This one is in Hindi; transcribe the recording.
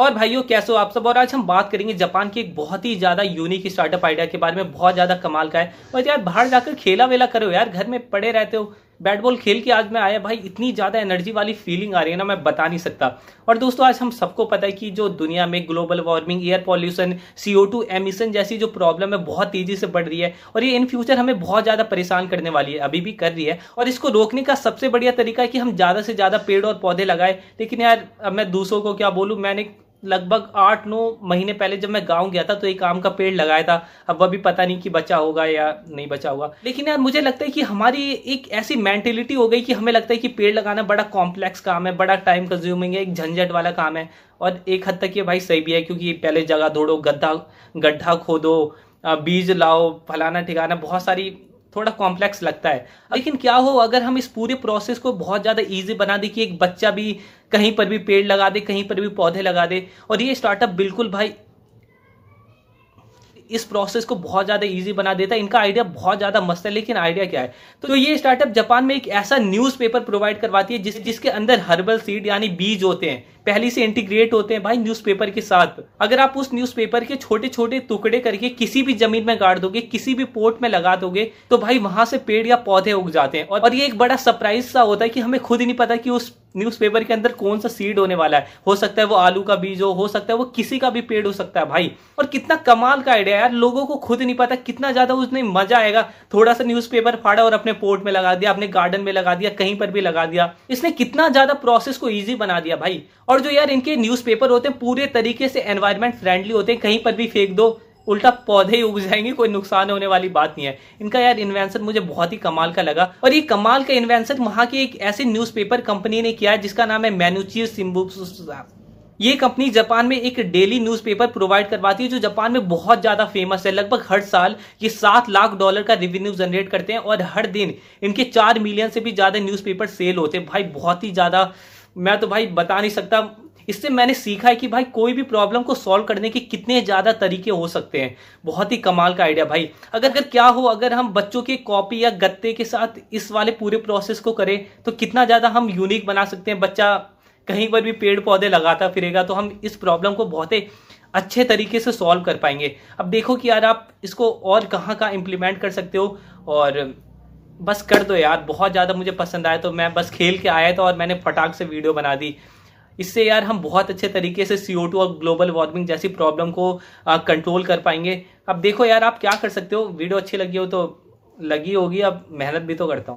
और भाइयों कैसे हो आप सब? और आज हम बात करेंगे जापान की एक बहुत ही ज़्यादा यूनिक स्टार्टअप आइडिया के बारे में, बहुत ज़्यादा कमाल का है। और यार, बाहर जाकर खेला वेला करो यार, घर में पड़े रहते हो। बैट बॉल खेल के आज मैं आया, भाई, इतनी ज़्यादा एनर्जी वाली फीलिंग आ रही है ना, मैं बता नहीं सकता। और दोस्तों, आज हम सबको पता है कि जो दुनिया में global warming air pollution CO two emission जैसी जो प्रॉब्लम है, बहुत तेज़ी से बढ़ रही है। और ये इन फ्यूचर हमें बहुत ज़्यादा परेशान करने वाली है, अभी भी कर रही है। और इसको रोकने का सबसे बढ़िया तरीका है कि हम ज़्यादा से ज़्यादा पेड़ और पौधे लगाए। लेकिन यार, अब मैं दूसरों को क्या बोलूँ? मैंने लगभग आठ नौ महीने पहले जब मैं गाँव गया था तो एक आम का पेड़ लगाया था। अब वह भी पता नहीं कि बचा होगा या नहीं बचा होगा। लेकिन यार, मुझे लगता है कि हमारी एक ऐसी मेंटेलिटी हो गई कि हमें लगता है कि पेड़ लगाना बड़ा कॉम्प्लेक्स काम है, बड़ा टाइम कंज्यूमिंग है, एक झंझट वाला काम है। और एक हद तक ये भाई सही भी है, क्योंकि पहले जगह दौड़ो, गड्ढा गड्ढा खोदो बीज लाओ, फलाना ठिकाना, बहुत सारी थोड़ा कॉम्प्लेक्स लगता है। लेकिन क्या हो, अगर हम इस पूरे प्रोसेस को बहुत ज़्यादा इजी बना दे कि एक बच्चा भी कहीं पर भी पेड़ लगा दे, कहीं पर भी पौधे लगा दे, और ये स्टार्टअप बिल्कुल भाई इस प्रोसेस को बहुत ज़्यादा इजी बना देता है। इनका आइडिया बहुत ज़्यादा मस्त है, लेकिन आइडिया क्या है? तो ये स्टार्टअप जापान में एक ऐसा न्यूज़ पेपर प्रोवाइड करवाती है, जिस, जिसके अंदर हर्बल सीड यानी बीज होते हैं, पहले से इंटीग्रेट होते हैं भाई न्यूज़पेपर के साथ। अगर आप उस न्यूज़पेपर के छोटे छोटे टुकड़े करके किसी भी ज़मीन में गाड़ दोगे, किसी भी पोर्ट में लगा दोगे तो भाई वहाँ से पेड़ या पौधे उग जाते हैं। और ये एक बड़ा सरप्राइज़ सा होता है कि हमें खुद ही नहीं पता कि उस न्यूज़पेपर के अंदर कौन सा सीड होने वाला है? हो सकता है वो आलू का बीज हो हो सकता है वो किसी का भी पेड़ हो सकता है भाई। और कितना कमाल का आइडिया यार, लोगों को खुद नहीं पता कितना ज़्यादा उसने मज़ा आएगा। थोड़ा सा न्यूज़पेपर फाड़ा और अपने पोर्ट में लगा दिया, अपने गार्डन में लगा दिया, कहीं पर भी लगा दिया। इसने कितना ज़्यादा प्रोसेस को ईजी बना दिया भाई। और जो यार इनके न्यूज़पेपर होते हैं, पूरे तरीके से एनवायरमेंट फ्रेंडली होते हैं, कहीं पर भी फेंक दो उल्टा पौधे ही उग जाएँगे, कोई नुकसान होने वाली बात नहीं है। इनका यार इन्वेंशन मुझे बहुत ही कमाल का लगा। और ये कमाल का इन्वेंशन वहाँ की एक ऐसी न्यूज़पेपर कंपनी ने किया है, जिसका नाम है मैनुचियर सिम्बू ये कंपनी जापान में एक डेली न्यूज़पेपर प्रोवाइड करवाती है, जो जापान में बहुत ज़्यादा फ़ेमस है। लगभग हर साल ये सात लाख डॉलर का रेवेन्यू जनरेट करते हैं, और हर दिन इनके चार मिलियन से भी ज़्यादा न्यूज़पेपर सेल होते हैं। भाई, बहुत ही ज़्यादा, मैं तो भाई बता नहीं सकता। इससे मैंने सीखा है कि भाई कोई भी प्रॉब्लम को सॉल्व करने के कितने ज़्यादा तरीके हो सकते हैं। बहुत ही कमाल का आइडिया भाई। अगर अगर क्या हो, अगर हम बच्चों के कॉपी या गत्ते के साथ इस वाले पूरे प्रोसेस को करें तो कितना ज़्यादा हम यूनिक बना सकते हैं। बच्चा कहीं पर भी पेड़ पौधे लगाता फिरेगा तो हम इस प्रॉब्लम को बहुत ही अच्छे तरीके से सॉल्व कर पाएँगे। अब देखो कि यार आप इसको और कहाँ कहाँ इम्प्लीमेंट कर सकते हो? और बस कर दो यार, बहुत ज़्यादा मुझे पसंद आया तो मैं बस खेल के आया था और मैंने फटाक से वीडियो बना दी। इससे यार हम बहुत अच्छे तरीके से सी और ग्लोबल वार्मिंग जैसी प्रॉब्लम को कंट्रोल कर पाएँगे। अब देखो यार, आप क्या कर सकते हो? वीडियो अच्छी लगी हो तो लगी होगी, अब मेहनत भी तो करता हूँ।